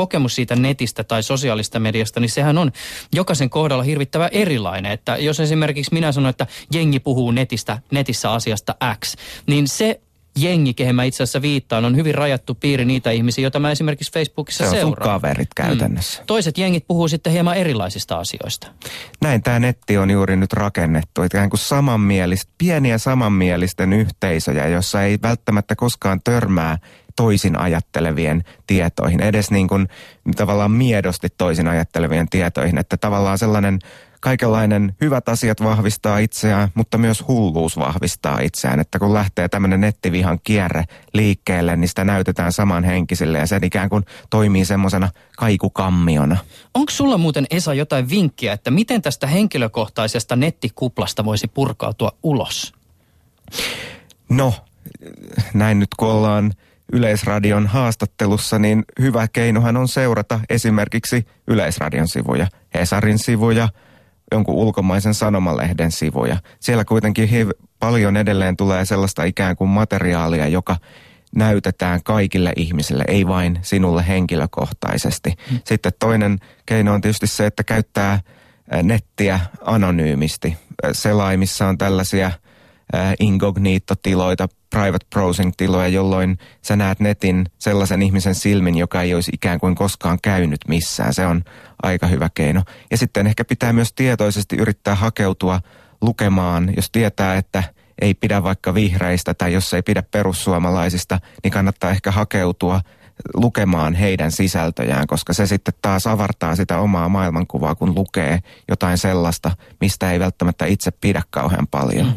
kokemus siitä netistä tai sosiaalista mediasta, niin sehän on jokaisen kohdalla hirvittävä erilainen. Että jos esimerkiksi minä sanon, että jengi puhuu netistä, netissä asiasta X, niin se jengi, kehen mä itse asiassa viittaan, on hyvin rajattu piiri niitä ihmisiä, joita mä esimerkiksi Facebookissa Se on sun seuraan. kaverit käytännössä. Mm. Toiset jengit puhuu sitten hieman erilaisista asioista. Näin tämä netti on juuri nyt rakennettu. Ikään kuin samanmielistä, pieniä samanmielisten yhteisöjä, jossa ei välttämättä koskaan törmää toisin ajattelevien tietoihin, edes niin kuin tavallaan miedosti toisin ajattelevien tietoihin, että tavallaan sellainen kaikenlainen hyvät asiat vahvistaa itseään, mutta myös hulluus vahvistaa itseään. Että kun lähtee tämmöinen nettivihan kierre liikkeelle, niin sitä näytetään samanhenkisille ja se ikään kuin toimii semmoisena kaikukammiona. Onko sulla muuten Esa jotain vinkkiä, että miten tästä henkilökohtaisesta nettikuplasta voisi purkautua ulos? No, näin nyt kun ollaan Yleisradion haastattelussa, niin hyvä keinohan on seurata esimerkiksi Yleisradion sivuja, Hesarin sivuja, jonkun ulkomaisen sanomalehden sivuja. Siellä kuitenkin hiv- paljon edelleen tulee sellaista ikään kuin materiaalia, joka näytetään kaikille ihmisille, ei vain sinulle henkilökohtaisesti. Hmm. Sitten toinen keino on tietysti se, että käyttää nettiä anonyymisti. Selaimissa on tällaisia incognito-tiloita, private browsing-tiloja, jolloin sä näet netin sellaisen ihmisen silmin, joka ei olisi ikään kuin koskaan käynyt missään. Se on aika hyvä keino. Ja sitten ehkä pitää myös tietoisesti yrittää hakeutua lukemaan, jos tietää, että ei pidä vaikka vihreistä tai jos ei pidä perussuomalaisista, niin kannattaa ehkä hakeutua lukemaan heidän sisältöjään, koska se sitten taas avartaa sitä omaa maailmankuvaa, kun lukee jotain sellaista, mistä ei välttämättä itse pidä kauhean paljon. Mm.